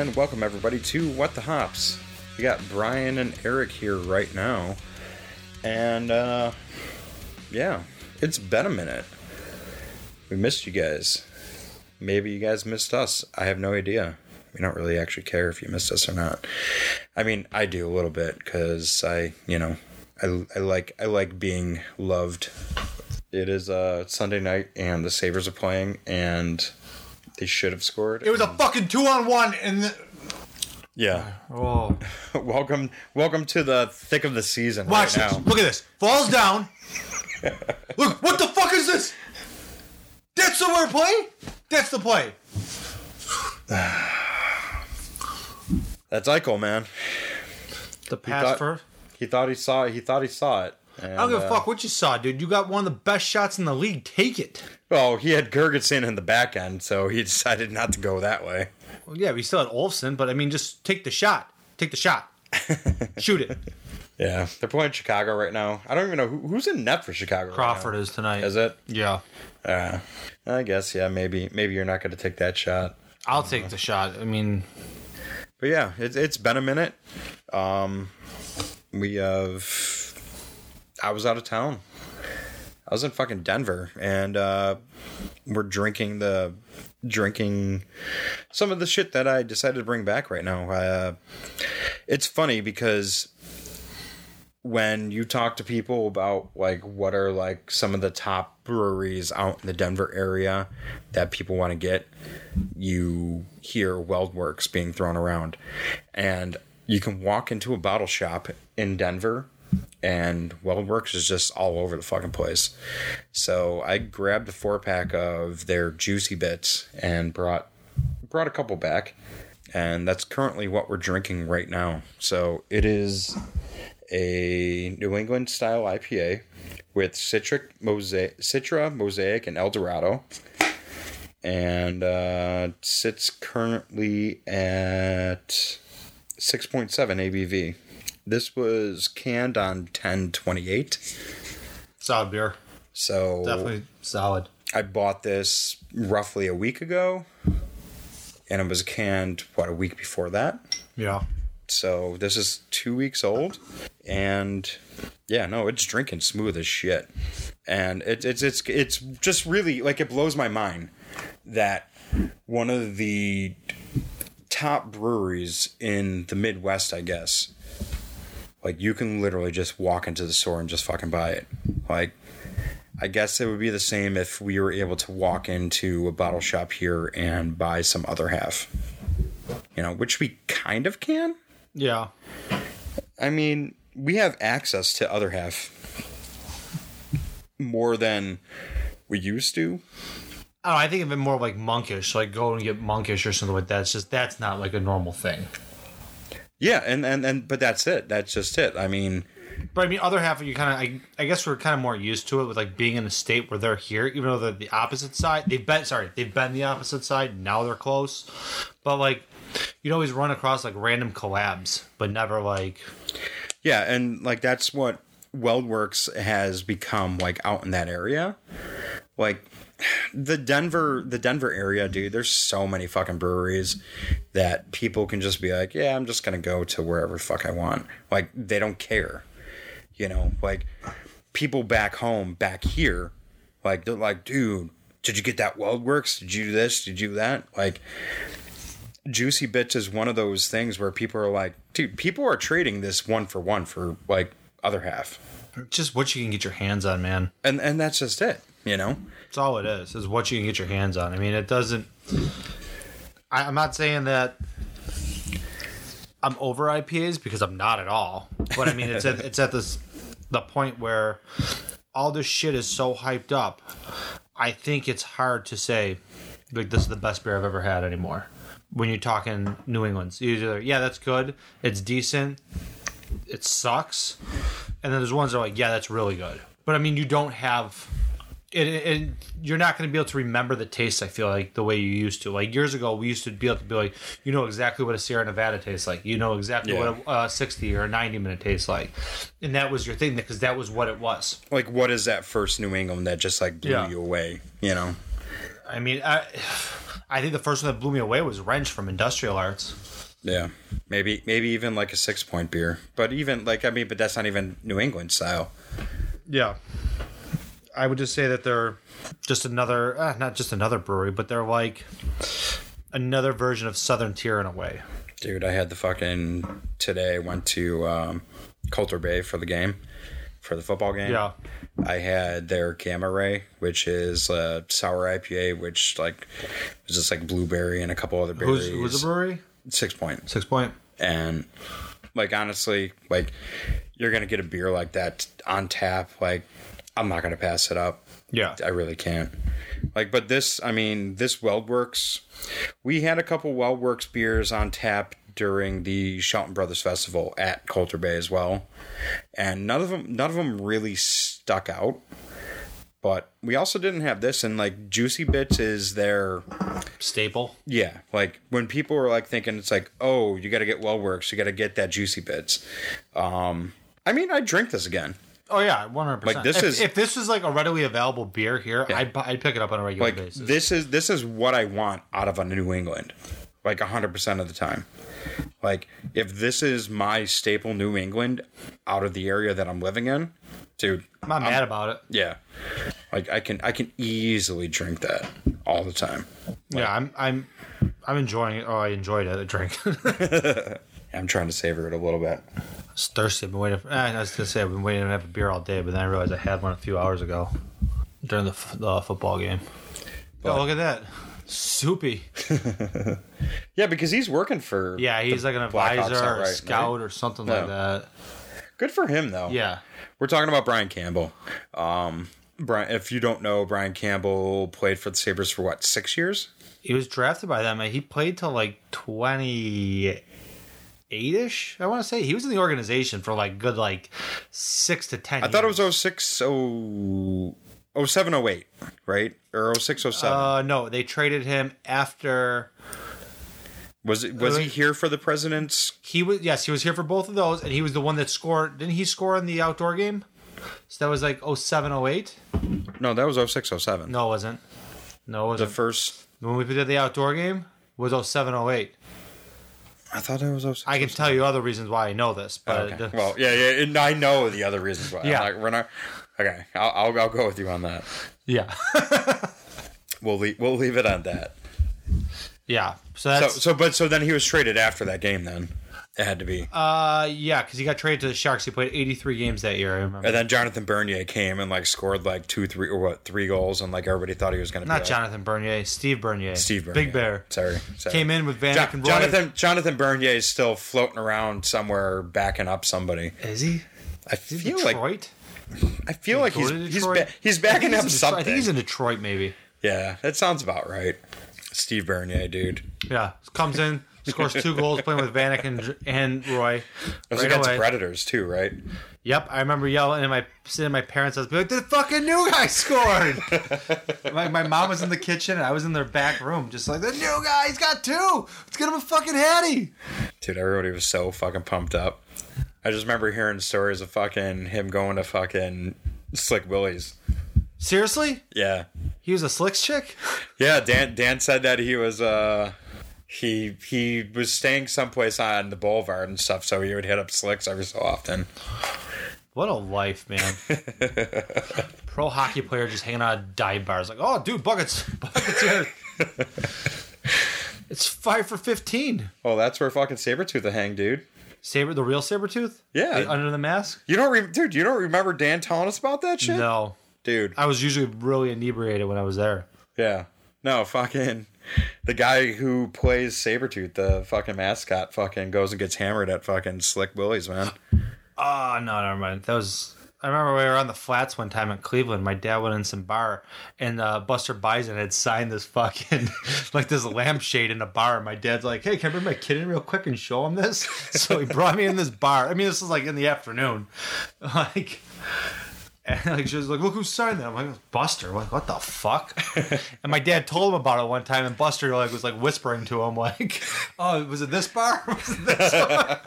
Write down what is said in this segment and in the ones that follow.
And welcome everybody to What the Hops. We got Brian and Eric here right now. And uh yeah, it's been a minute. We missed you guys. Maybe you guys missed us. I have no idea. We don't really actually care if you missed us or not. I mean, I do a little bit cuz I, you know, I, I like I like being loved. It is uh Sunday night and the Sabres are playing and they should have scored. It was a um, fucking two on one, and the, Yeah. oh, welcome welcome to the thick of the season watch right this. now. Look at this. Falls down. Look, what the fuck is this? That's the word play. That's the play. That's Eichel, man. The pass thought- for. He thought he saw it. He thought he saw it. And, I don't give a uh, fuck what you saw, dude. You got one of the best shots in the league. Take it. Well, he had Gergetsen in the back end, so he decided not to go that way. Well, yeah, we still had Olsen, but I mean, just take the shot. Take the shot. Shoot it. Yeah, they're playing Chicago right now. I don't even know who, who's in net for Chicago. right Crawford now. is tonight. Is it? Yeah. Uh, I guess yeah. Maybe maybe you're not going to take that shot. I'll take the shot. I mean, But yeah, it's it's been a minute. Um, we have. I was out of town. I was in fucking Denver, and uh, we're drinking the drinking some of the shit that I decided to bring back right now. Uh, it's funny because when you talk to people about like what are like some of the top breweries out in the Denver area that people want to get, you hear Weldwerks being thrown around. And you can walk into a bottle shop in Denver and Weldwerks is just all over the fucking place. So I grabbed a four pack of their juicy bits and brought brought a couple back. And that's currently what we're drinking right now. So it is a New England style IPA with Citra mosaic, Citra, Mosaic, and El Dorado. And uh, sits currently at 6.7 ABV. This was canned on 1028. solid beer. So Definitely solid. I bought this roughly a week ago. And it was canned, what, a week before that? Yeah. So this is two weeks old, and yeah, no, it's drinking smooth as shit, and it's it's it's it's just really like it blows my mind that one of the top breweries in the Midwest, I guess, like you can literally just walk into the store and just fucking buy it, like. I guess it would be the same if we were able to walk into a bottle shop here and buy some other half. You know, which we kind of can. Yeah. I mean, we have access to other half more than we used to. I don't know, I think of it more like monkish, like go and get monkish or something like that. It's just that's not like a normal thing. Yeah, and and and but that's it. That's just it. I mean, But I mean, other half of you kind of, I, I guess we're kind of more used to it with like being in a state where they're here, even though they're the opposite side. They've been sorry, they've been the opposite side. Now they're close, but like you'd always run across like random collabs, but never like yeah, and like that's what Weldwerks has become like out in that area. Like the Denver the Denver area, dude, there's so many fucking breweries that people can just be like, Yeah, I'm just gonna go to wherever fuck I want. Like they don't care. You know, like people back home, back here, like they're like, dude, did you get that Weldwerks? Did you do this? Did you do that? Like Juicy Bits is one of those things where people are like, dude, people are trading this one for one for like other half. just what you can get your hands on, man. And and that's just it, you know? That's all it is. Is what you can get your hands on. I mean, it doesn't. I, I'm not saying that I'm over IPAs because I'm not at all. But I mean, it's at it's at this the point where all this shit is so hyped up. I think it's hard to say like this is the best beer I've ever had anymore. When you're talking New England's, either yeah, that's good, it's decent, it sucks, and then there's ones that are like yeah, that's really good. But I mean, you don't have it, it, you're not going to be able to remember the taste. I feel like the way you used to. Like years ago, we used to be able to be like, you know exactly what a Sierra Nevada tastes like. You know exactly Yeah. what a, uh 60 or a 90 minute tastes like, and that was your thing because that was what it was. Like, what is that first New England that just like blew Yeah. you away? You know? I mean, I, I think the first one that blew me away was Wrench from Industrial Arts. Yeah, maybe maybe even like a six point beer, but even like I mean, but that's not even New England style. Yeah, I would just say that they're just another, uh, not just another brewery, but they're like another version of Southern Tier in a way. Dude, I had the fucking today. Went to um, Colter Bay for the game, for the football game. Yeah. I had their Gamma Ray, which is a sour IPA, which like was just like blueberry and a couple other berries. Who's who's the brewery? Six point. Six Point. and like honestly like you're gonna get a beer like that on tap like i'm not gonna pass it up Yeah. i really can't like but this i mean this weldwerks we had a couple weldwerks beers on tap during the Shelton Brothers Festival at Colter Bay as well, and none of them none of them really stuck out. But we also didn't have this, and like Juicy Bits is their Staple. yeah, like when people were like thinking it's like, oh, you got to get Weldwerks, you got to get that juicy bits. Um, I mean, I drink this again. Oh yeah, one hundred percent. Like, this if, is- if this was like a readily available beer here, I'd I'd pick it up on a regular Like basis. this is this is what I want out of a New England, like hundred percent of the time. Like if this is my staple New England out of the area that I'm living in, dude, I'm not mad about it. yeah, like I can I can easily drink that all the time. yeah, I'm I'm I'm enjoying it. Oh, I enjoyed it. A drink. I'm trying to savor it a little bit. Was thirsty. I've been waiting. For, I was gonna say I've been waiting to have a beer all day, but then I realized I had one a few hours ago during the, f- the football game. oh, look at that, soupy. Yeah, because he's working for Yeah, he's like an advisor or a outright, scout right? or something Yeah. like that. Good for him though. Yeah, We're talking about Brian Campbell. Um, Brian, if you don't know, Brian Campbell played for the Sabres for what, six years? he was drafted by them. and He played till like twenty eight ish. I want to say he was in the organization for like good like six to ten. I thought it was 06, 0, 07, 08, right? Or 06, 07. Uh, no, they traded him after was it, was he here for the President's? he was. Yes, he was here for both of those, and he was the one that scored. Didn't he score in the outdoor game? So that was like 07, 08? No, that was 06, 07. No, it wasn't. No, it The wasn't. first, when we did the outdoor game was 07, 08. I thought that was 06. I can tell you other reasons why I know this, but Okay. Well, yeah, yeah, and I know the other reasons why. Yeah. I'm like, we're not. Okay, I'll, I'll, I'll go with you on that. yeah, We'll leave, we'll leave it on that. yeah. So So, that's so, but so then he was traded after that game. Then it had to be. uh, yeah, because he got traded to the Sharks. He played 83 games that year. I remember. And then Jonathan Bernier came and like scored like two, three, or what, three goals, and like everybody thought he was going to be Not like, Jonathan Bernier, Steve Bernier. Steve Bernier. Big Bear. Sorry, sorry. Came in with Van Jo- Roy. Jonathan Jonathan Bernier is still floating around somewhere, backing up somebody. Is he? I Is he feel like Detroit? I feel like he's he's ba- he's backing he's up something. I think he's in Detroit, maybe. yeah, that sounds about right. Steve Bernier, dude. Yeah, comes in, scores two goals, playing with Vanek and and Roy. Was right against away. Predators too, right? Yep, I remember yelling and my sitting in my parents' house, be like, "The fucking new guy scored!" my, my mom was in the kitchen and I was in their back room, just like the new guy. He's got two. Let's get him a fucking Hattie. Dude, everybody was so fucking pumped up. I just remember hearing stories of fucking him going to fucking Slick Willie's. Seriously, Yeah. he was a slicks chick. Yeah, Dan Dan said that he was uh he he was staying someplace on the boulevard and stuff, so he would hit up Slicks every so often. What a life, man. Pro hockey player just hanging out at dive bars, like, oh, dude, buckets, buckets here. it's five for fifteen. Oh, that's where fucking Sabretooth hang, dude. Saber, the real saber tooth. Yeah. under the mask. You don't, re- dude. You don't remember Dan telling us about that shit, No, dude? I was usually really inebriated when I was there. Yeah, no, fucking the guy who plays Sabretooth, the fucking mascot, fucking goes and gets hammered at fucking Slick Willie's, man. Oh no, never mind. That was I remember we were on the flats one time in Cleveland. My dad went in some bar, and uh, Buster Bison had signed this fucking like this lampshade in a bar. My dad's like, "Hey, can I bring my kid in real quick and show him this?" So he brought me in this bar. I mean, this was like in the afternoon, like. And like she was like, "Look who signed that." I'm like, "Buster." I'm like, "What the fuck?" and my dad told him about it one time, and Buster like was like whispering to him, like, "Oh, was it this bar? Was it this bar?"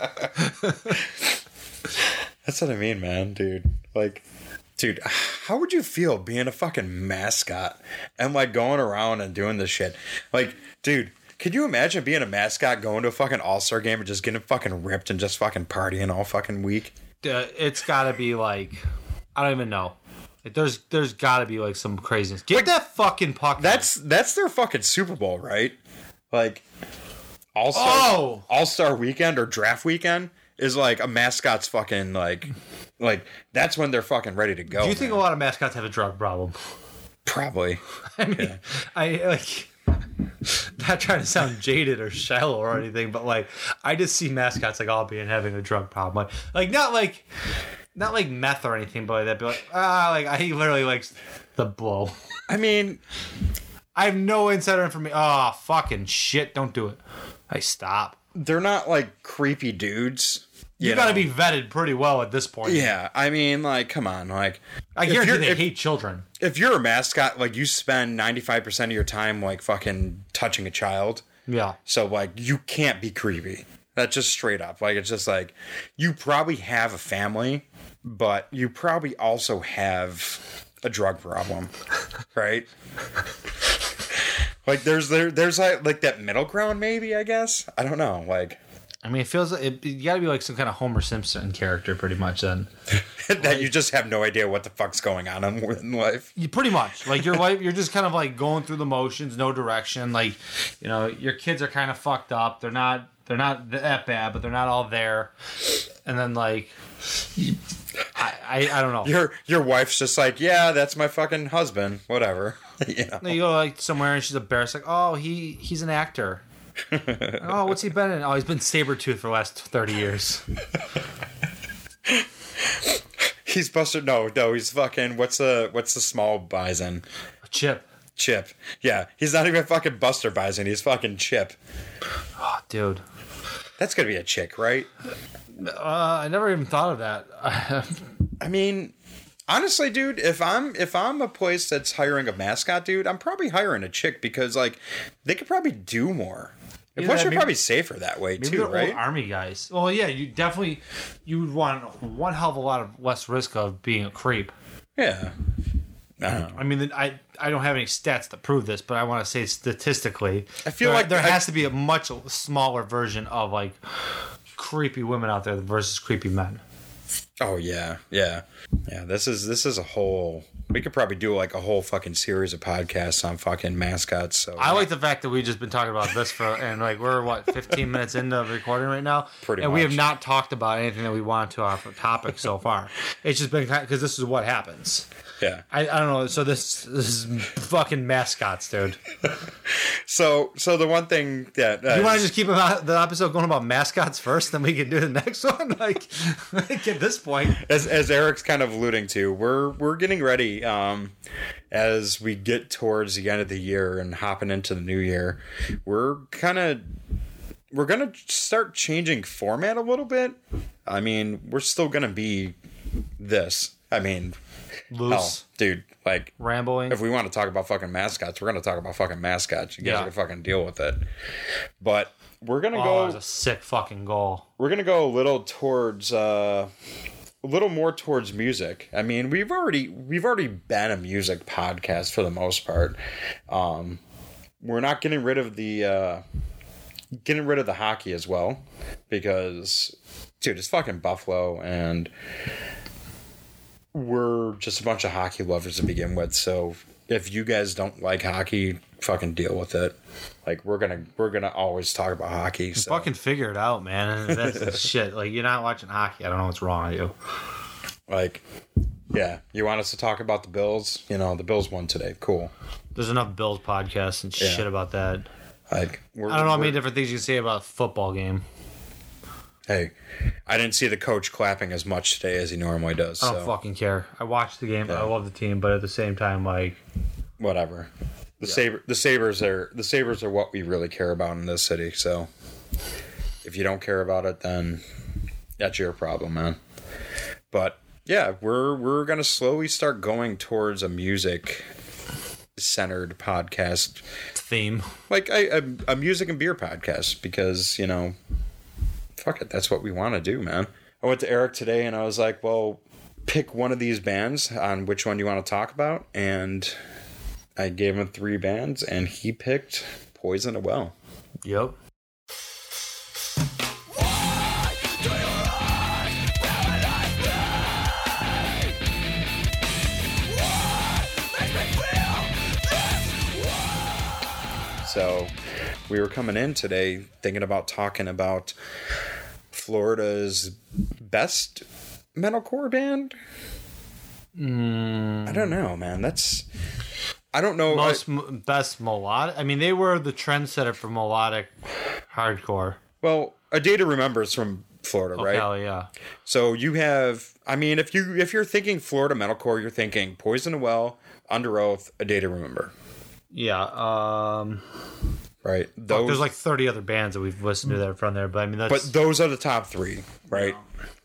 That's what I mean, man, dude. Like, dude, how would you feel being a fucking mascot and like going around and doing this shit? Like, dude, could you imagine being a mascot going to a fucking all star game and just getting fucking ripped and just fucking partying all fucking week? uh, it's got to be like I don't even know. Like, there's there's got to be like some craziness. Get that fucking puck. That's that's their fucking Super Bowl, right? Like All Star Oh! All Star Weekend or Draft Weekend is like a mascot's fucking like like that's when they're fucking ready to go. Do you think a lot of mascots have a drug problem? probably? I mean, I like not trying to sound jaded or shallow or anything, but like I just see mascots like all being having a drug problem. Like, like not like not like meth or anything, but like that. Be like ah, like I literally likes the blow. I mean, I have no insider information. Oh fucking shit! Don't do it. I stop. they're not like creepy dudes. You, got to be vetted pretty well at this point. Yeah, I mean, like, come on, like, I guarantee they if- hate children. if you're a mascot, like, you spend ninety five percent of your time like fucking touching a child. Yeah. So like you can't be creepy. That's just straight up. Like it's just like you probably have a family, but you probably also have a drug problem. right? like there's there there's like like that middle ground maybe, I guess. I don't know. Like I mean, it feels like it, you got to be like some kind of Homer Simpson character, pretty much. Then that you just have no idea what the fuck's going on in in life. you pretty much like your life. You're just kind of like going through the motions, no direction. Like, you know, your kids are kind of fucked up. They're not. They're not that bad, but they're not all there. And then like, I, I I don't know. Your your wife's just like, yeah, that's my fucking husband. Whatever. you know? You go like somewhere and she's embarrassed, like, oh, he he's an actor. oh, what's he been in? Oh, he's been Sabretooth for the last 30 years. He's Buster. No, no, he's fucking. What's the what's the small bison? Chip. Chip. Yeah, he's not even fucking Buster Bison. He's fucking Chip. Oh, dude. That's gonna be a chick, right? Uh, I never even thought of that. I mean, honestly, dude, if I'm if I'm a place that's hiring a mascot, dude, I'm probably hiring a chick because like they could probably do more. And plus, you're maybe- probably safer that way too, right? army guys. Well, yeah, you definitely you would want one hell of a lot of less risk of being a creep. Yeah. I. I mean, I I don't have any stats to prove this, but I want to say statistically, I feel there, like there I- has to be a much smaller version of like creepy women out there versus creepy men. Oh yeah, yeah, yeah. This is this is a whole. We could probably do like a whole fucking series of podcasts on fucking mascots. So I like the fact that we've just been talking about this for and like we're what 15 minutes into recording right now, Pretty and we have not talked about anything that we want to off topic so far. It's just been because this is what happens. Yeah. I, I don't know. So this this is fucking mascots, dude. So so the one thing that uh, You want to just keep about the episode going about mascots first, then we can do the next one. Like, like at this point, as as Eric's kind of alluding to, we're we're getting ready um, as we get towards the end of the year and hopping into the new year. We're kind of we're gonna start changing format a little bit. I mean, we're still gonna be this. I mean, hell, loose, dude, like rambling. if we want to talk about fucking mascots, we're gonna talk about fucking mascots. You guys Yeah. are gonna fucking deal with it. But we're gonna oh, go that was a sick fucking goal. we're gonna go a little towards uh a little more towards music i mean we've already we've already been a music podcast for the most part um we're not getting rid of the uh getting rid of the hockey as well because dude it's fucking buffalo and we're just a bunch of hockey lovers to begin with so if you guys don't like hockey fucking deal with it like we're gonna we're gonna always talk about hockey so. Fucking figure it out, man. That's shit. Like you're not watching hockey. I don't know what's wrong with you. Like, yeah, you want us to talk about the Bills? You know, the Bills won today. Cool. There's enough Bills podcasts and Yeah. shit about that. Like, we're, I don't know how many different things you can say about a football game. Hey, I didn't see the coach clapping as much today as he normally does. I don't So fucking care. I watched the game. I love the team, but at the same time, like, whatever. The saber, the sabers are the sabers are what we really care about in this city. So if you don't care about it, then that's your problem, man. But yeah, we're we're gonna slowly start going towards a music centered podcast theme. like a a music and beer podcast because you know fuck it that's what we want to do man. I went to eric today and i was like well pick one of these bands on which one you want to talk about? And i gave him three bands and he picked poison a well. Yep. so we were coming in today thinking about talking about florida's best metalcore band i don't know man that's i don't know Most m best melodic. I mean, they were the trendsetter for melodic hardcore. Well, a day to remember is from Florida, Oh, right? Hell yeah. So you have, I mean, if you if you're thinking Florida metalcore, you're thinking Poison the Well, Underoath, A Day to Remember, Yeah. Um, right? Those, there's like 30 other bands that we've listened to that are from there, but I mean, that's. but those are the top three, right?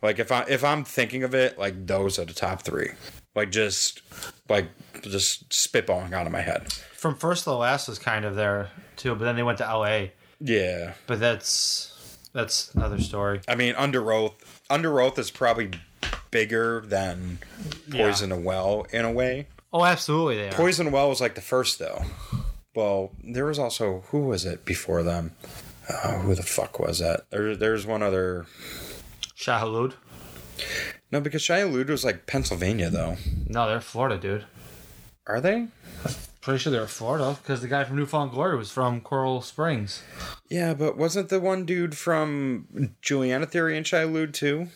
Like if I if I'm thinking of it, like those are the top three, like just like just spitballing out of my head. from first to last was kind of there too, but then they went to LA. Yeah, But that's that's another story. I mean, Underoath, Under Oath is probably bigger than Poison the Well in a way. Oh, absolutely, they are. Poison Well was like the first though. Well, there was also who was it before them? Uh, who the fuck was that? There, there's one other. Shai Hulud. No, because Shai Hulud was like Pennsylvania though. No, they're Florida, dude. Are they? Pretty sure they're Florida because the guy from New Found Glory was from Coral Springs. Yeah, but wasn't the one dude from Juliana Theory and Shia too?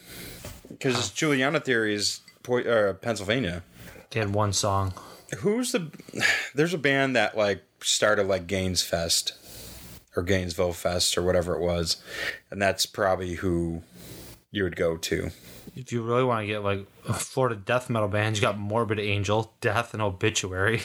Because Juliana Theory is po- uh, Pennsylvania. They had one song. Who's the? There's a band that like started like Gaines Fest or Gainesville Fest or whatever it was, and that's probably who you would go to. If you really want to get like a Florida death metal band, you got Morbid Angel, Death, and Obituary.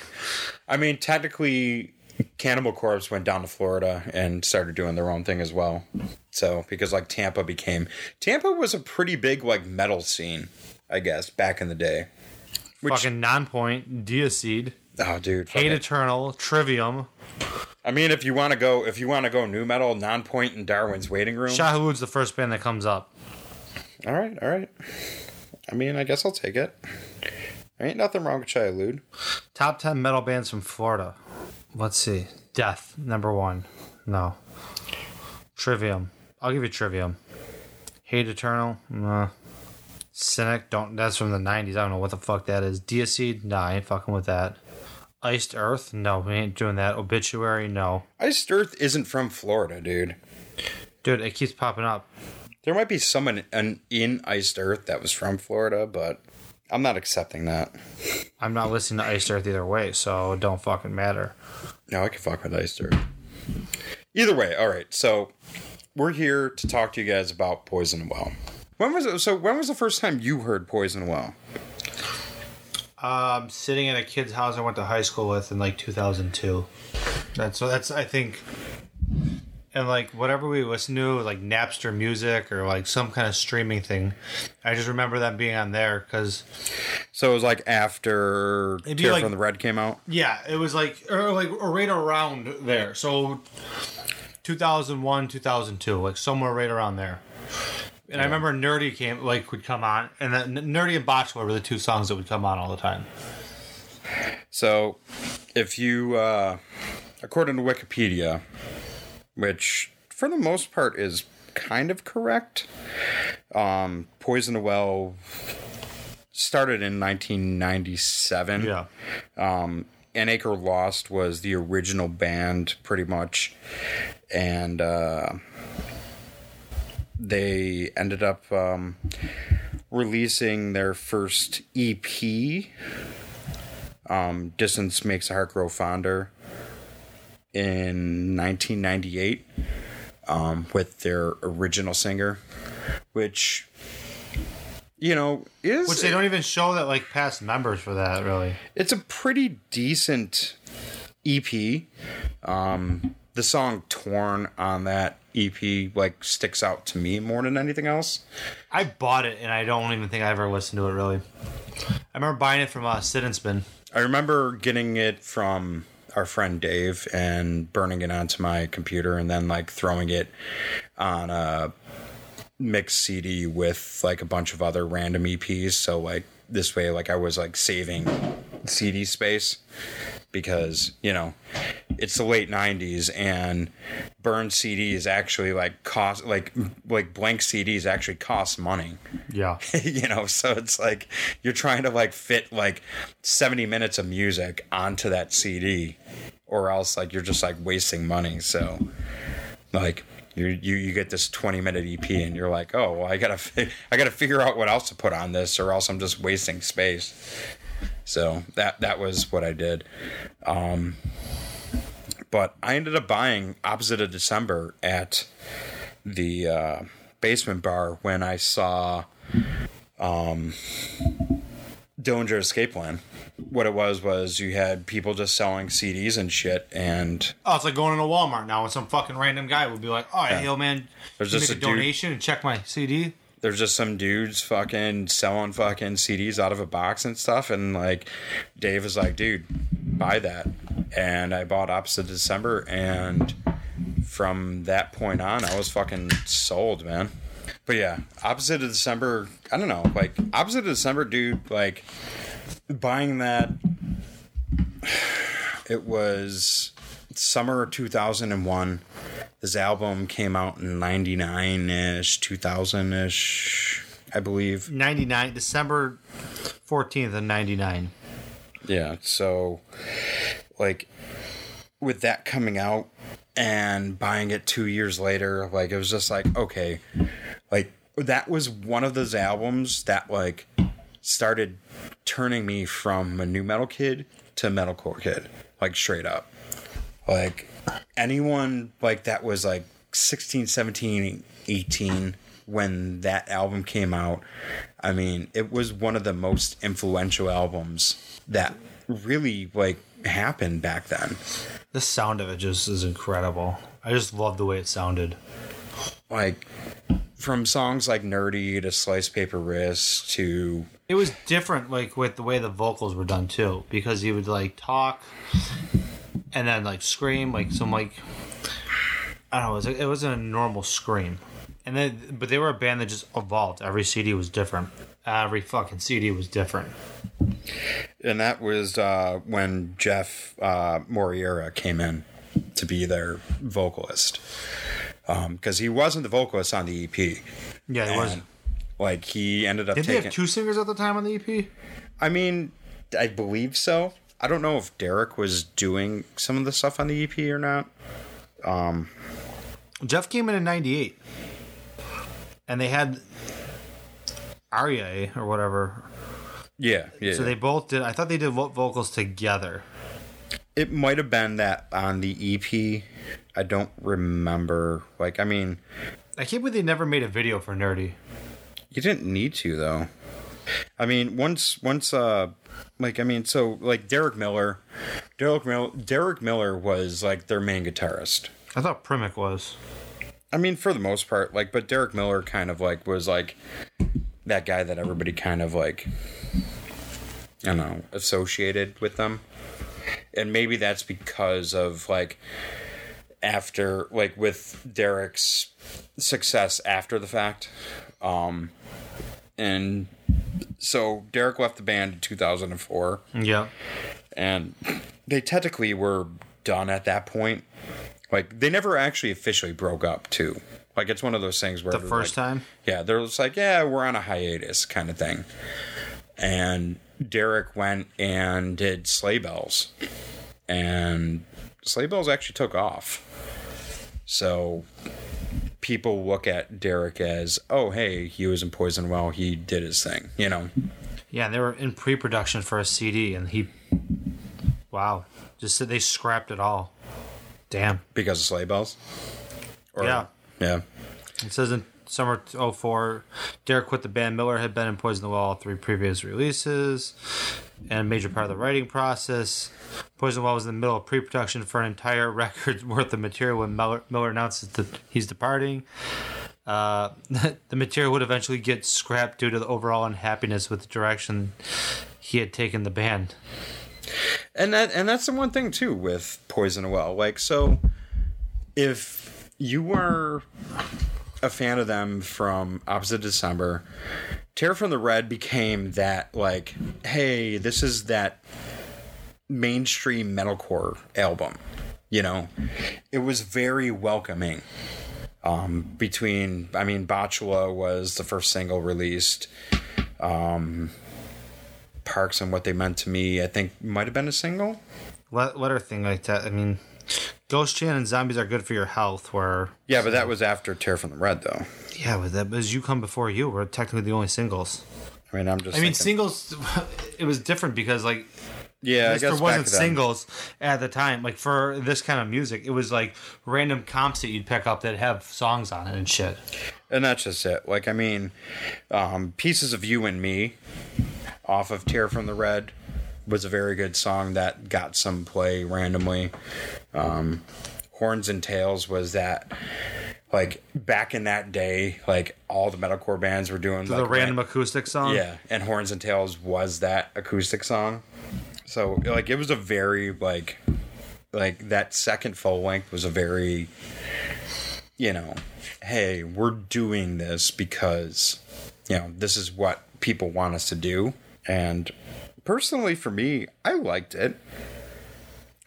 I mean, technically, Cannibal Corpse went down to Florida and started doing their own thing as well. So because like Tampa became Tampa was a pretty big like metal scene, I guess, back in the day. Which Fucking Nonpoint, Deicide, oh, dude, Hate fucking- Eternal, Trivium. I mean, if you want to go, if you want to go new metal, Non-Point and Darwin's Waiting Room. Shai Hulud's the first band that comes up. all right, all right. I mean, I guess I'll take it. There ain't nothing wrong with Lude. Top 10 metal bands from Florida. Let's see. Death, number one. No. Trivium. I'll give you Trivium. Hate Eternal. Nah. Cynic. Don't. That's from the 90s. I don't know what the fuck that is. Deicide. Nah, I ain't fucking with that. Iced Earth. No, we ain't doing that. Obituary. No. Iced Earth isn't from Florida, dude. Dude, it keeps popping up. There might be someone in, in Iced Earth that was from Florida, but I'm not accepting that. I'm not listening to Iced Earth either way, so it don't fucking matter. No, I can fuck with Iced Earth. Either way, all right. So we're here to talk to you guys about Poison Well. When was it? So when was the first time you heard Poison Well? Um, sitting at a kid's house I went to high school with in like 2002. That's so that's I think, and like whatever we listen to, like Napster music or like some kind of streaming thing. I just remember them being on there because So it was like after It'd be Tear like- from the Red came out. yeah, it was like or like or right around there. So 2001, 2002, like somewhere right around there. And I remember Nerdy came like would come on, and then Nerdy and Botchla were the two songs that would come on all the time. So if you, uh, according to Wikipedia, which for the most part is kind of correct, um, Poison the Well started in 1997. Yeah. Um, An Acre Lost was the original band, pretty much, and uh, they ended up um, releasing their first EP. Um, Distance makes a heart grow fonder in 1998. um, with their original singer, which you know is Which they don't even show that like past members for that really. it's a pretty decent EP. Um, the song "Torn" on that EP like sticks out to me more than anything else. I bought it and I don't even think I ever listened to it really. I remember buying it from uh, Sit and Spin. I remember getting it from our friend Dave and burning it onto my computer and then like throwing it on a mixed CD with like a bunch of other random EPs. So like this way, like I was like saving CD space because you know it's the late 90s and burned CDs actually like cost like like blank CDs actually cost money. Yeah. you know so it's like you're trying to like fit like 70 minutes of music onto that cd or else like you're just like wasting money. So like you you, you get this 20 minute ep and you're like oh well i gotta i gotta figure out what else to put on this or else i'm just wasting space so that that was what i did um but i ended up buying opposite of december at the uh, basement bar when i saw Dillinger Escape Plan. What it was was you had people just selling CDs and shit, and Oh, it's like going into Walmart now and some fucking random guy would be like, "Oh, hey, yo, man, There's just make a, a dude- donation and check my CD." There's just some dudes fucking selling fucking CDs out of a box and stuff, and like Dave is like, dude, buy that, and I bought Opposite December, and from that point on, I was fucking sold, man. But yeah, Opposite of December, I don't know, like Opposite of December, dude, like buying that it was summer of 2001 this album came out in 99ish 2000ish i believe Ninety nine, December fourteenth of ninety nine. yeah so like with that coming out and buying it two years later like it was just like okay like that was one of those albums that like started turning me from a new metal kid to metalcore kid like straight up like anyone like that was like 16 17 18 when that album came out i mean it was one of the most influential albums that really like happened back then The sound of it just is incredible. I just love the way it sounded. like from songs like nerdy to slice paper wrist to It was different, like with the way the vocals were done too, because he would like talk and then like scream, like some like I don't know, it, was, it wasn't a normal scream. And then, but they were a band that just evolved. Every CD was different. Every fucking CD was different. and that was uh, when Jeff uh, Moreira came in to be their vocalist because he wasn't the vocalist on the EP. Yeah, was. And, like he ended up Did they taking. have two singers at the time on the EP? I mean, I believe so. I don't know if Derek was doing some of the stuff on the EP or not. Um, Jeff came in in '98, and they had Aryeh or whatever. Yeah, yeah. So they both did. I thought they did vo- vocals together. it might have been that on the EP. I don't remember. Like, I mean, I can't believe they never made a video for Nerdy. You didn't need to though. I mean, once once uh like I mean, so like Derek Miller, Derek Miller, Derek Miller was like their main guitarist. I thought Primack was. I mean, for the most part, like, but Derek Miller kind of like was like that guy that everybody kind of like, I don't know, associated with them, and maybe that's because of like after like with Derek's success after the fact, um, and so Derek left the band in two thousand and four Yeah. and they technically were done at that point. Like they never actually officially broke up too. Like it's one of those things where The first like- time? yeah, they're just like, yeah, we're on a hiatus kind of thing. And Derek went and did sleigh bells, and sleigh bells actually took off. So people look at Derek as, oh, hey, he was in Poison Well, he did his thing, you know. Yeah, and they were in pre-production for a CD, and he, wow, just said they scrapped it all. Damn. because of sleigh bells. Or, Yeah. Yeah. It says in summer 04, Derek quit the band. Miller had been in Poison the Well all three previous releases and a major part of the writing process. Poison Well was in the middle of pre production for an entire record's worth of material when Miller, Miller announced that he's departing. Uh, the material would eventually get scrapped due to the overall unhappiness with the direction he had taken the band. and that and that's the one thing too with poison well like so if you were a fan of them from opposite december tear from the red became that like hey this is that mainstream metalcore album you know it was very welcoming um between i mean Botchla was the first single released parks and what they meant to me i think might have been a single Let, letter thing like that. I mean, Ghostchant and Zombies are good for your health, where, Yeah, but that was after Tear from the Red, though. Yeah, but that was You Come Before You were technically the only singles. I mean, I'm just. I mean, thinking- singles, it was different because, like, Yeah, I there wasn't singles at the time. Like, for this kind of music, it was like random comps that you'd pick up that have songs on it and shit. and that's just it. Like, I mean, um, "Pieces of You and Me" off of Tear from the Red was a very good song that got some play randomly. Um, Horns and Tails was that. Like back in that day, like all the metalcore bands were doing The like, random ran- acoustic song. Yeah, and Horns and Tails was that acoustic song. So like it was a very like like that second full length was a very you know, hey, we're doing this because you know, this is what people want us to do. And personally for me, I liked it.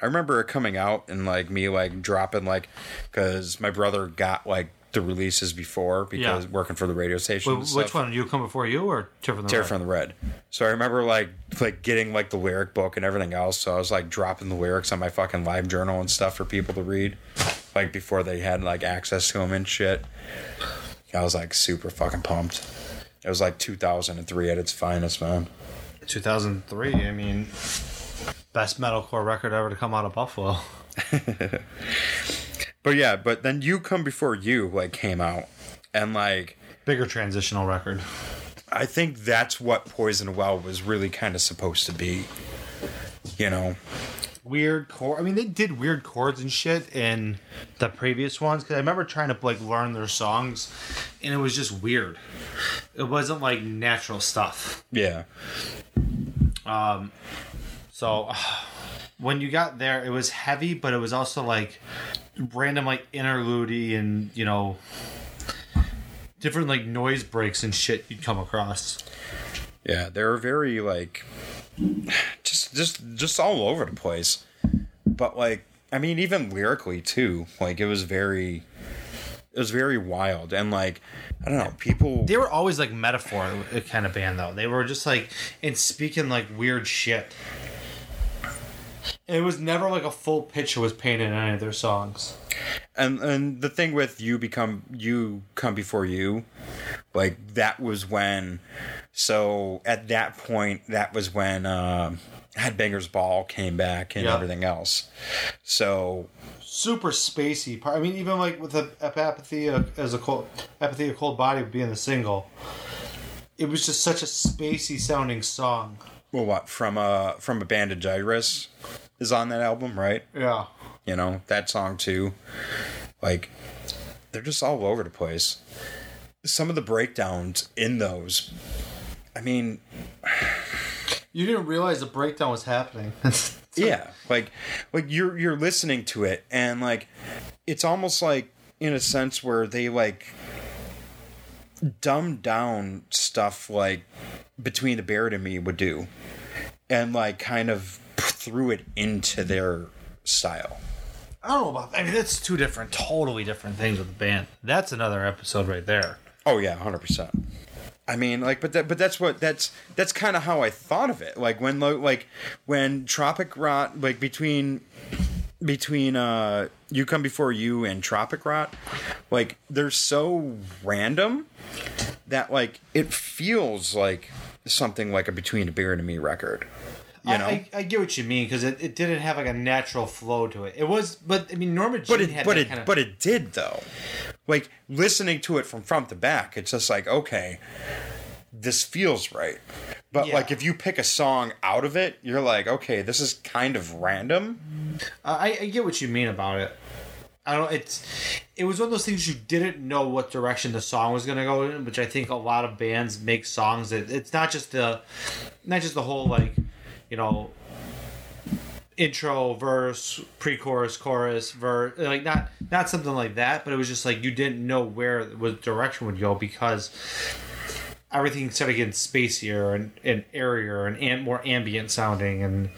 I remember it coming out and like me like dropping like cuz my brother got like the releases before because Yeah. working for the radio station. Wh- and Which one? You Come Before You or Tear from the Tear Red? from the Red. So I remember like like getting like the lyric book and everything else. So I was like dropping the lyrics on my fucking live journal and stuff for people to read, like before they had like access to them and shit. I was like super fucking pumped. It was like 2003 at its finest, man. 2003. I mean, best metalcore record ever to come out of Buffalo. But yeah, but then you come before you like came out, and like Bigger transitional record. I think that's what Poison Well was really kind of supposed to be. You know, weird chord. I mean, they did weird chords and shit in the previous ones because I remember trying to like learn their songs, and it was just weird. It wasn't like natural stuff. yeah. Um, So when you got there, it was heavy, but it was also like random like interlude and you know different like noise breaks and shit you'd come across. Yeah, they were very like just just just all over the place. But like I mean even lyrically too. Like it was very it was very wild and like I don't know, people They were always like metaphor kind of band though. They were just like and speaking like weird shit. It was never like a full picture was painted in any of their songs. and and the thing with you become you come before you like that was when so at that point that was when uh Headbangers Ball came back and Yeah. everything else. So Super spacey part. I mean, even like with the Ap- apathy uh, as a cold apathy, a cold body being the single. It was just such a spacey sounding song. Well what from a from a bandage iris is on that album, right? Yeah. you know that song too like they're just all over the place some of the breakdowns in those i mean You didn't realize the breakdown was happening. yeah like like you're you're listening to it and like it's almost like in a sense where they like dumb down stuff like between the Buried and me would do and like kind of threw it into their style I don't know about. I mean, that's two different, totally different things with the band. That's another episode right there. Oh yeah, hundred percent. I mean, like, but that, but that's what that's that's kind of how I thought of it. Like when, like, when Tropic Rot, like between between uh You Come Before You and Tropic Rot, like they're so random that like it feels like something like a Between a Beer and a Me record. You know, I, I, I get what you mean because it, it didn't have like a natural flow to it. It was, but I mean, Norma Jean but it had but it kind of. but it did though. like listening to it from front to back, it's just like, okay, this feels right. But Yeah. like if you pick a song out of it, you're like, okay, this is kind of random. I, I get what you mean about it. I don't. It's it was one of those things you didn't know what direction the song was gonna go in, which I think a lot of bands make songs that it's not just the, not just the whole like, you know. Intro, verse, pre-chorus, chorus, verse, like not not something like that, but it was just like you didn't know where what direction would go because everything started getting spacier and, and airier and, and more ambient sounding and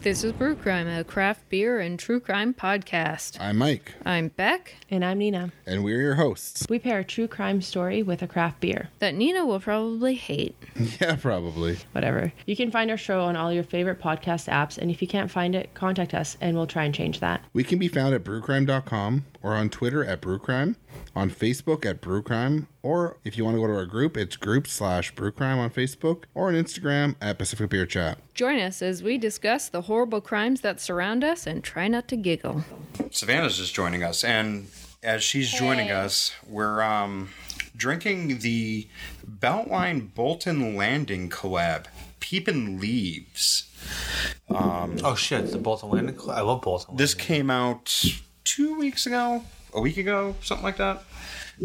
This is Brew Crime, a craft beer and true crime podcast. I'm Mike, I'm Beck, And I'm Nina. and we're your hosts. We pair a true crime story with a craft beer. that Nina will probably hate. Yeah, probably. Whatever. You can find our show on all your favorite podcast apps, and if you can't find it, contact us and we'll try and change that. We can be found at brewcrime.com or on Twitter at brewcrime, on Facebook at brewcrime, or if you want to go to our group, it's group slash brewcrime on Facebook or on Instagram at Pacific Beer Chat. Join us as we discuss the horrible crimes that surround us and try not to giggle. Savana's just joining us, and as she's joining us, we're um, drinking the Beltline Bolton Landing collab, Peepin' Leaves. Um, Oh shit, the Bolton Landing. Cl- I love Bolton. This came out two weeks ago, a week ago, something like that.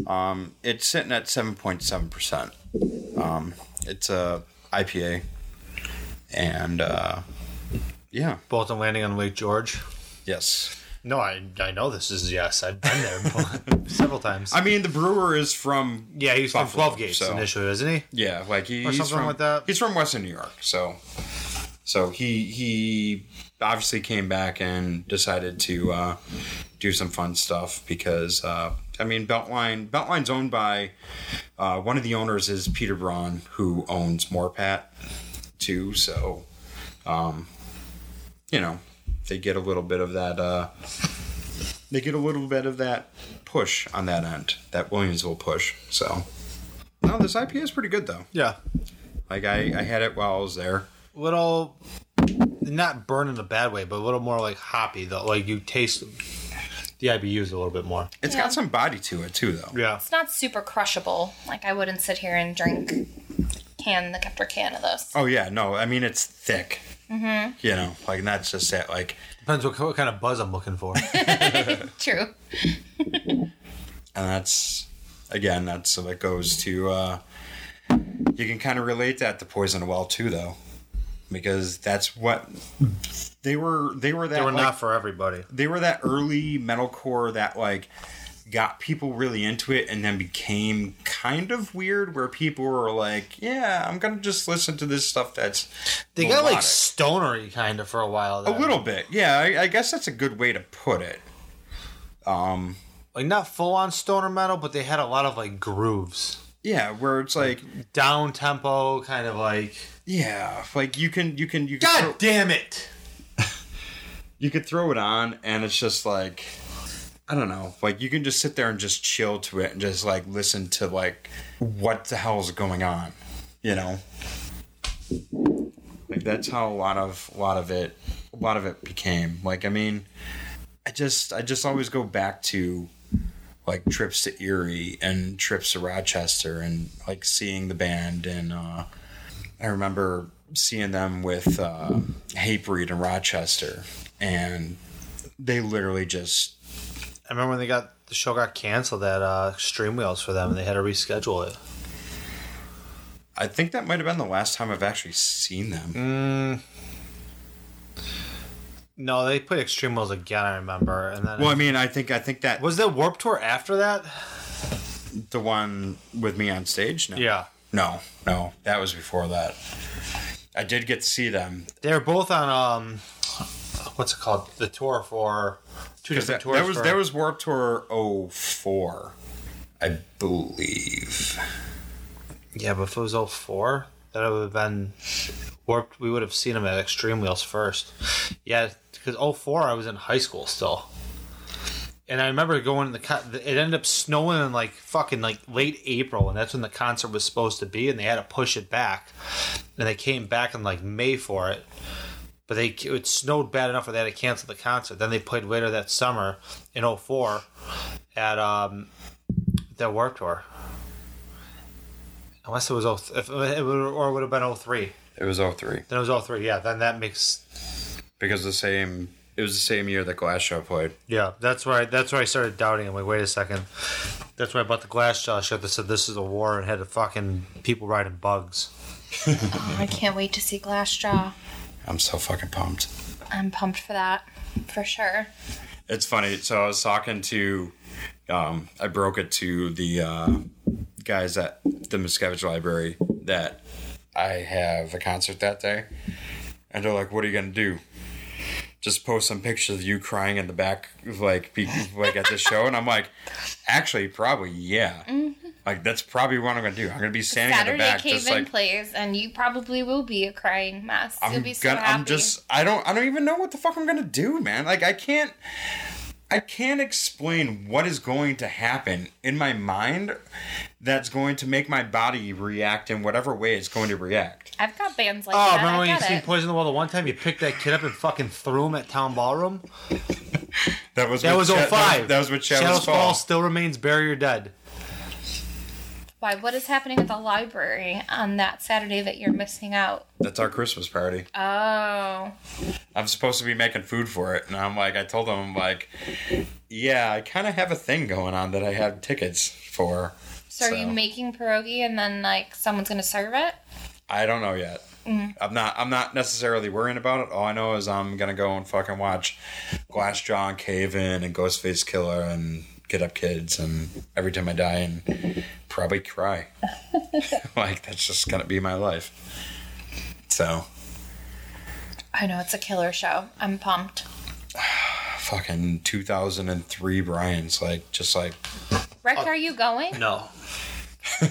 Um, it's sitting at seven point seven percent. Um, it's a IPA, and uh, yeah, Bolton Landing on Lake George. yes. No, I I know this is yes. I've been there several times. I mean, the brewer is from yeah, he's from Twelve Gates so- initially, isn't he? Yeah, like he, Or he's something from, like that. He's from Western New York, so so he he obviously came back and decided to uh, do some fun stuff because uh, I mean Beltline Beltline's owned by uh, one of the owners is Peter Braun who owns Morpat too, so um, you know they get a little bit of that uh, they get a little bit of that push on that end that Williamsville push so. No, this IPA is pretty good though. Yeah, Like I, I had it while I was there. little not burn in a bad way, but a little more like hoppy though. Like you taste the IBUs a little bit more. It's Yeah. got some body to it too, though. Yeah, It's not super crushable. Like I wouldn't sit here and drink can the after can of this. Oh yeah, no, I mean it's thick. Mm-hmm. You know, like that's just it. Like, depends what, what kind of buzz I'm looking for. True. and that's again, that's so it goes to. uh You can kind of relate that to Poison Well too, though, because that's what they were. They were that. they were like, not for everybody. they were that early metalcore that like got people really into it and then became kind of weird where people were like yeah i'm gonna just listen to this stuff that's They got like melodic." stonery kind of for a while. a little bit yeah I, I guess that's a good way to put it um like not full on stoner metal, but they had a lot of like grooves, yeah where it's like down tempo, kind of like. Yeah like you can you can you can God throw, damn it! you could throw it on and it's just like I don't know. Like you can just sit there and just chill to it and just like listen to like what the hell is going on, you know. Like that's how a lot of a lot of it a lot of it became. Like I mean, I just I just always go back to like trips to Erie and trips to Rochester and like seeing the band and uh I remember seeing them with uh Hatebreed in Rochester and they literally just I remember when they got the show got canceled at uh, Extreme Wheels for them, and they had to reschedule it. I think that might have been the last time I've actually seen them. No, they put Extreme Wheels again. I remember, and then Well, I mean, I think I think that was the Warped Tour after that? the one with me on stage. No, Yeah, no, no, that was before that. I did get to see them they were both on um, what's it called? The tour for two different that, tours. that was for- that was Warped Tour 04, I believe. yeah, but if it was 04, that would have been Warped. We would have seen them at Extreme Wheels first. Yeah, because 04, I was in high school still. And I remember going to the con- it ended up snowing in like fucking like late April, and that's when the concert was supposed to be, and they had to push it back. And they came back in like May for it, but they it snowed bad enough where they had to cancel the concert. Then they played later that summer in 04 at um that Warped Tour. Unless it was 0, if it would, or it would have been 03. It was 03. Then it was 03. Yeah, then that makes Because the same it was the same year that Glassjaw played. Yeah, that's where I, that's where I started doubting. I'm like, wait a second. That's why I bought the Glassjaw shirt that said this is a war and had the fucking people riding bugs. Oh, I can't wait to see Glassjaw. I'm so fucking pumped. I'm pumped for that, for sure. It's funny. So I was talking to, um, I broke it to the uh, guys at the Miscavige Library that I have a concert that day, and they're like, "What are you gonna do? Just post some pictures of you crying in the back, of, like, be, like at the show?" And I'm like, "Actually, probably, yeah. Mm-hmm. Like that's probably what I'm gonna do. I'm gonna be standing in the back, Cave just In like." plays, and you probably will be a crying mess. I'm You'll be so gonna. happy. I'm just. I don't. I don't even know what the fuck I'm gonna do, man. Like I can't. I can't explain what is going to happen in my mind that's going to make my body react in whatever way it's going to react. I've got bands like Oh, that. remember when you get seen. Poison the Well the one time you picked that kid up and fucking threw him at Town Ballroom? That was That was Sha- 05. That was with Shadows, Shadows Fall. Fall still remains barrier dead. Why? What is happening at the library on that Saturday that you're missing out? That's our Christmas party. Oh, I'm supposed to be making food for it, and I'm like, I told them, I'm like, yeah, I kind of have a thing going on that I have tickets for. so, are you making pierogi and then like someone's gonna serve it? I don't know yet. Mm. I'm not. I'm not necessarily worrying about it. All I know is I'm gonna go and fucking watch Glassjaw and Cave In and Ghostface Killah and Get Up Kids and Every Time I Die and probably cry. like that's just gonna be my life. So I know it's a killer show. I'm pumped. fucking 2003 Brian's like just like Rick, Oh. are you going? No.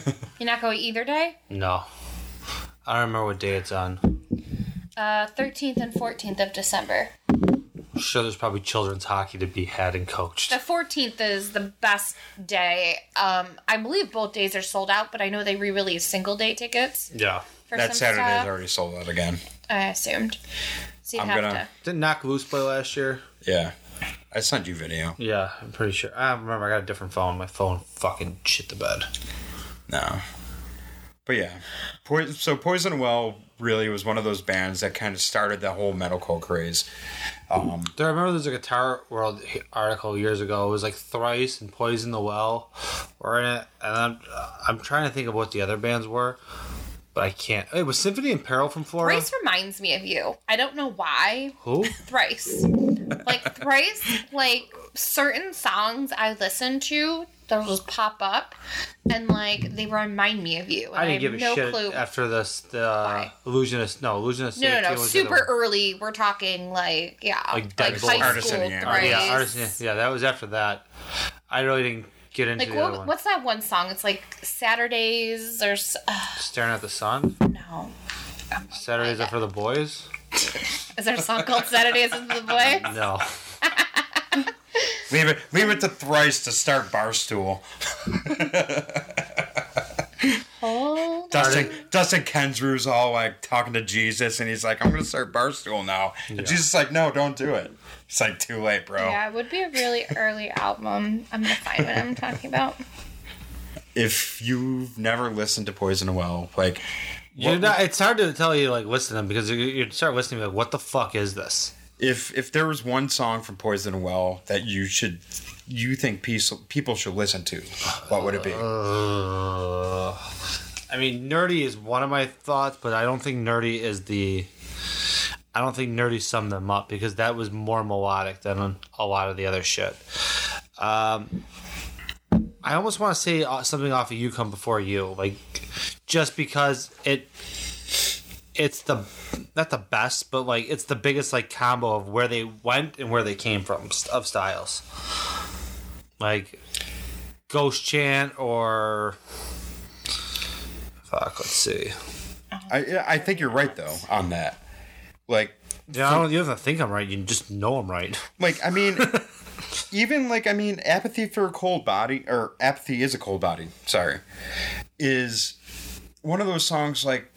You're not going either day? No. I don't remember what day it's on. Uh, 13th and 14th of December. I'm sure there's probably children's hockey to be had and coached. The 14th is the best day. Um, I believe both days are sold out, but I know they re-release single day tickets Yeah. for that some Saturday's stuff. already sold out again. I assumed. So you I'm have gonna- to. Didn't Knocked Loose play last year? Yeah, I sent you video. Yeah, I'm pretty sure. I remember I got a different phone. My phone fucking shit the bed. No. But yeah, Poison, so Poison Well really was one of those bands that kind of started the whole metalcore craze. Um, Do I remember there's a Guitar World article years ago. It was like Thrice and Poison the Well were in it, and I'm I'm trying to think of what the other bands were, but I can't. It was Symphony in Peril from Florida. Thrice reminds me of you. I don't know why. Who? Thrice. like Thrice, like certain songs I listen to, they'll just pop up, and like they remind me of you. And I didn't have give a no shit clue. after this. The uh, Why? Illusionist. No, Illusionist. no, no, no. was Super early. We're talking like yeah, Like like, high Artisan, school yeah. Thrice. Yeah, Artisan. Yeah, that was after that. I really didn't get into Like the other what, one. what's that one song? It's like Saturdays or uh, Staring at the Sun. no. Saturdays are for the boys. Is there a song called Saturdays for the Boys? No. leave it, leave it to Thrice to start Barstool. Hold Dustin, Dustin Kensrue's all like talking to Jesus, and he's like, "I'm gonna start Barstool now." And Jesus is like, "No, don't do it." It's like too late, bro. Yeah, it would be a really early album. I'm gonna find what I'm talking about. If you've never listened to Poison Well, like, You're not, it's hard to tell you like listen to them because you, you start listening like what the fuck is this? If if there was one song from Poison Well that you should, you think peace, people should listen to, what would it be? Uh, I mean, nerdy is one of my thoughts, but I don't think nerdy is the. I don't think nerdy summed them up because that was more melodic than a lot of the other shit. Um, I almost want to say uh, something off of "You Come Before You," like just because it. It's the not the best, but like it's the biggest like combo of where they went and where they came from of styles. Like Ghostchant or fuck, let's see. I I think you're right though on that. Like, Yeah, I don't. You don't have to think I'm right. You just know I'm right. like I mean, even like I mean, apathy for a cold body or apathy is a cold body. Sorry, is one of those songs like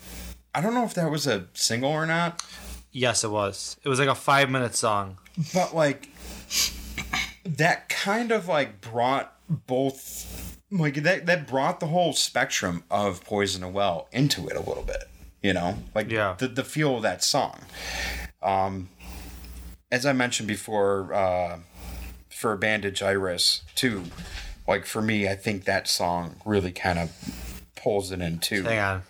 I don't know if that was a single or not, Yes, it was. It was like a five minute song. but like that kind of like brought both like that that brought the whole spectrum of Poison the Well into it a little bit. You know, like Yeah. the the feel of that song. Um, as I mentioned before, uh, for Bandage Iris too, like for me, I think that song really kind of pulls it in too. Hang on.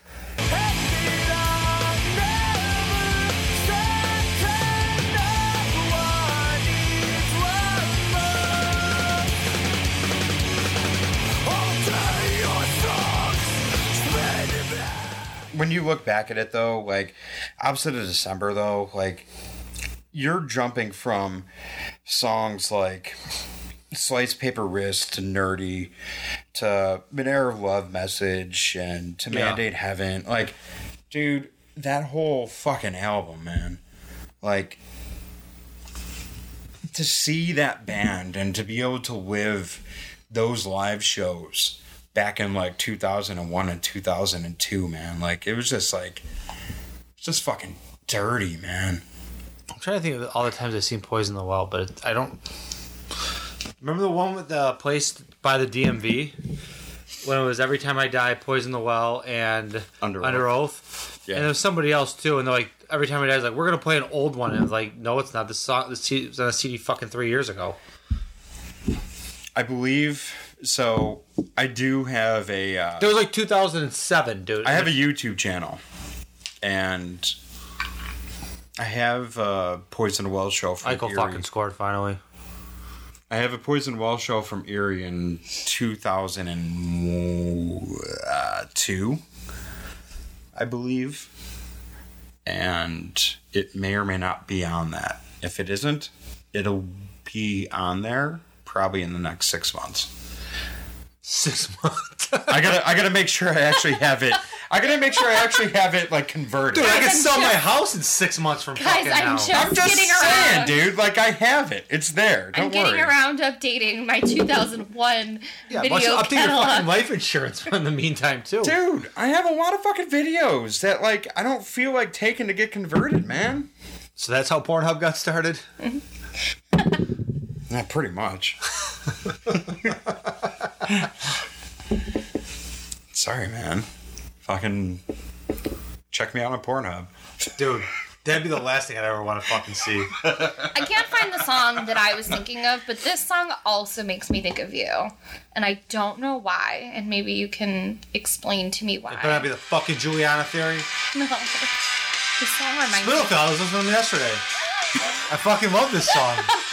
When you look back at it though, like opposite of December though, like you're jumping from songs like Slice Paper Wrist to Nerdy to Monero Love Message and to Yeah. Mandate Heaven. Like, dude, that whole fucking album, man. Like to see that band and to be able to live those live shows back in like 2001 and 2002 man like it was just like it's just fucking dirty man I'm trying to think of all the times I've seen Poison the Well, but it, I don't. Remember the one with the place by the DMV when it was every time I die, Poison the Well, and Under Underoath. Oath. Yeah. And there was somebody else too, and they're like, every time I die, it's like, we're gonna play an old one, and it's like, no, it's not. This song, this CD, was on a CD fucking three years ago. i believe so i do have a uh, It was like 2007, dude. i have a youtube channel and i have a poison well show from Michael Erie. fucking scored finally. I have a Poison Well show from Erie in 2002, I believe. And it may or may not be on that. If it isn't, it'll be on there probably in the next six months. Six months. I gotta, I gotta make sure I actually have it. I gotta make sure I actually have it like converted. Dude, I can I'm sell my just- house in six months from Guys, fucking I'm now. just- I'm just getting saying, around. dude. Like I have it. It's there. Don't I'm getting worry. around updating my 2001 yeah, video bunch of- update your fucking catalog. life insurance in the meantime too. Dude, I have a lot of fucking videos that like I don't feel like taking to get converted, man. So that's how Pornhub got started. Yeah, pretty much. Sorry, man. Fucking check me out on Pornhub. Dude, that'd be the last thing I'd ever want to fucking see. I can't find the song that I was thinking of, but this song also makes me think of you. And I don't know why. And maybe you can explain to me why. Better not be the fucking Juliana theory. no. This song reminds me. Spitalfield, I was listening to them yesterday. I fucking love this song.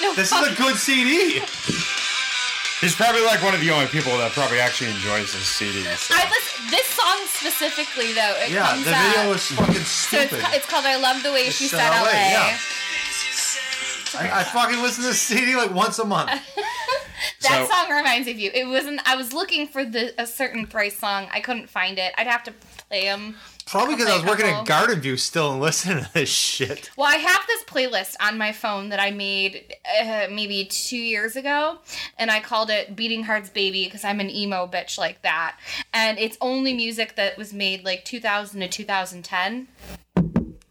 No, This is a good CD. He's probably like one of the only people that probably actually enjoys this CD. So. I listen, this song specifically though. It Yeah, comes the out. video is fucking so it's, stupid. it's called "I Love the Way She Said LA, LA." yeah. I, I fucking listen to this CD like once a month. That So- song reminds me of you. It wasn't. I was looking for the a certain Thrice song. I couldn't find it. I'd have to play them. Probably because I was working at Garden View still and listening to this shit. Well, I have this playlist on my phone that I made uh, maybe two years ago, and I called it "Beating Hearts Baby" because I'm an emo bitch like that. And it's only music that was made like 2000 to 2010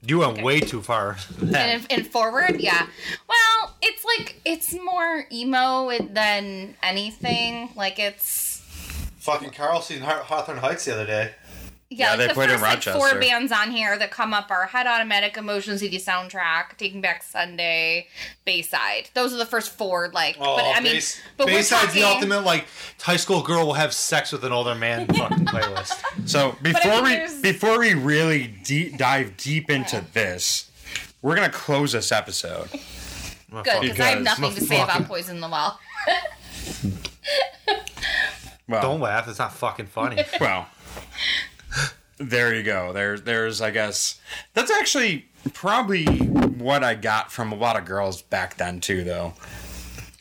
You went way too far. and, and forward. Yeah. Well, it's like it's more emo than anything. Like it's. fucking Carl seen Hawthorne Heights the other day. Yeah, Yeah, they the played in first like four bands on here that come up are Head Automatica, Emotion City Soundtrack, Taking Back Sunday, Bayside. Those are the first four. Like, but oh, I mean, Bays- but Bayside's talking. the ultimate like high school girl will have sex with an older man fucking playlist. So before mean, we there's- before we really deep dive deep into this, we're gonna close this episode. Good, because I have nothing to say about Poison the Well. Well, Don't laugh, it's not fucking funny. well, there you go. There's there's I guess that's actually probably what I got from a lot of girls back then too, though.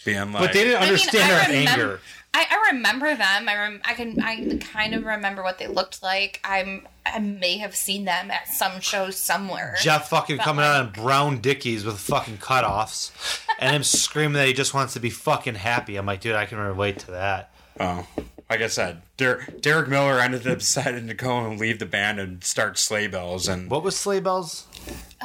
Being like, But they didn't understand I our remem- anger. I, I remember them. I rem- I can I kind of remember what they looked like. I'm I may have seen them at some show somewhere. Jeff fucking But, coming like- out in brown dickies with fucking cutoffs. and him screaming that he just wants to be fucking happy. I'm like, dude, I can relate to that. Oh, like I said, Der- Derek Miller ended up deciding to go and leave the band and start Sleigh Bells, and What was sleigh bells?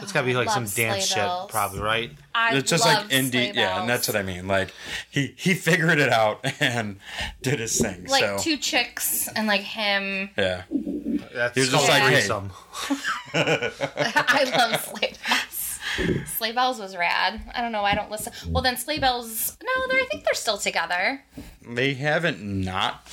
It's got to be like some dance shit, bells. probably, right? I it's just love like indie, yeah, and that's what I mean. Like he he figured it out and did his thing. like so two chicks and like him. yeah, That's He was just called like, hey. threesome. I love sleigh bells. Sleigh bells was rad. I don't know. I don't listen. Well, then sleigh bells. No, they're, I think they're still together. they haven't not.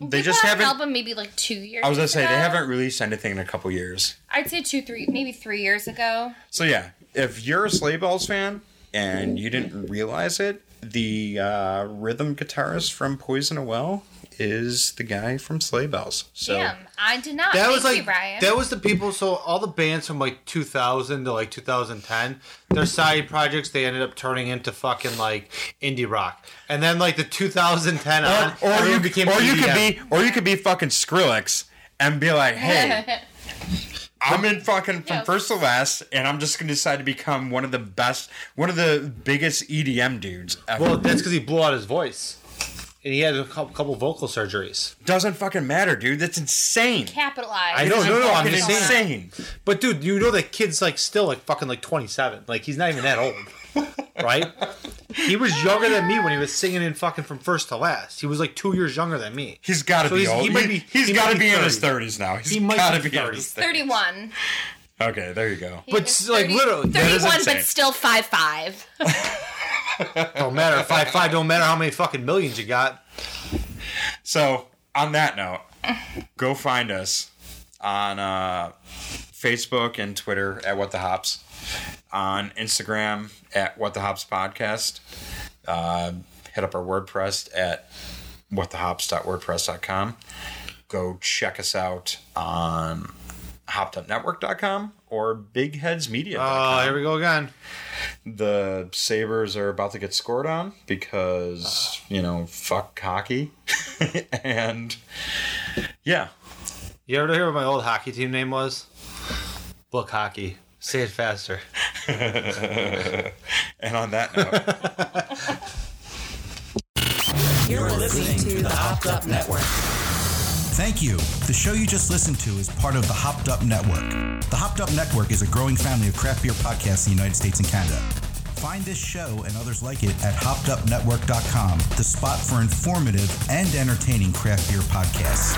They They just haven't. album maybe like two years. I was gonna say they haven't released anything in a couple years. I'd say two, three, maybe three years ago. So yeah, if you're a Sleigh Bells fan and you didn't realize it, the uh, rhythm guitarist from Poison a Well is the guy from Sleigh Bells. So Damn, I did not. That was like you, Brian. that was the people. So all the bands from like 2000 to like 2010, their side projects they ended up turning into fucking like indie rock, and then like the 2010 on, or, or you became or you could be or you could be fucking Skrillex and be like, hey. I'm in fucking from Yeah. first to last, and I'm just gonna decide to become one of the best, one of the biggest EDM dudes ever. Well, that's because he blew out his voice, and he had a couple, couple vocal surgeries. Doesn't fucking matter, dude. That's insane. Capitalized. I know, It's no, no, I'm just saying. insane. But dude, you know that kid's like still like fucking like 27. Like he's not even that old, right? He was younger than me when he was singing in fucking from first to last. He was like two years younger than me. He's got to So be he's- old. he might be- He's he got to be be in his 30s now. He's He might got to be be in his 30s. Thirty-one. Okay, there you go. But like 30 literally, thirty-one, insane. but still five five. don't matter. Five five don't matter how many fucking millions you got. So, on that note, go find us on uh, Facebook and Twitter at What the Hops, on Instagram at What the Hops Podcast. Uh, hit up our WordPress at whatthehops.wordpress.com. Go check us out on hoppedupnetwork.com or bigheadsmedia.com. Oh, here we go again. the Sabres are about to get scored on because, you know, fuck hockey. and yeah. You ever hear what my old hockey team name was? Book hockey. Say it faster. And on that note, You're listening to the Hopped Up Network. Thank you. The show you just listened to is part of the Hopped Up Network. The Hopped Up Network is a growing family of craft beer podcasts in the United States and Canada. Find this show and others like it at hoppedupnetwork.com, the spot for informative and entertaining craft beer podcasts.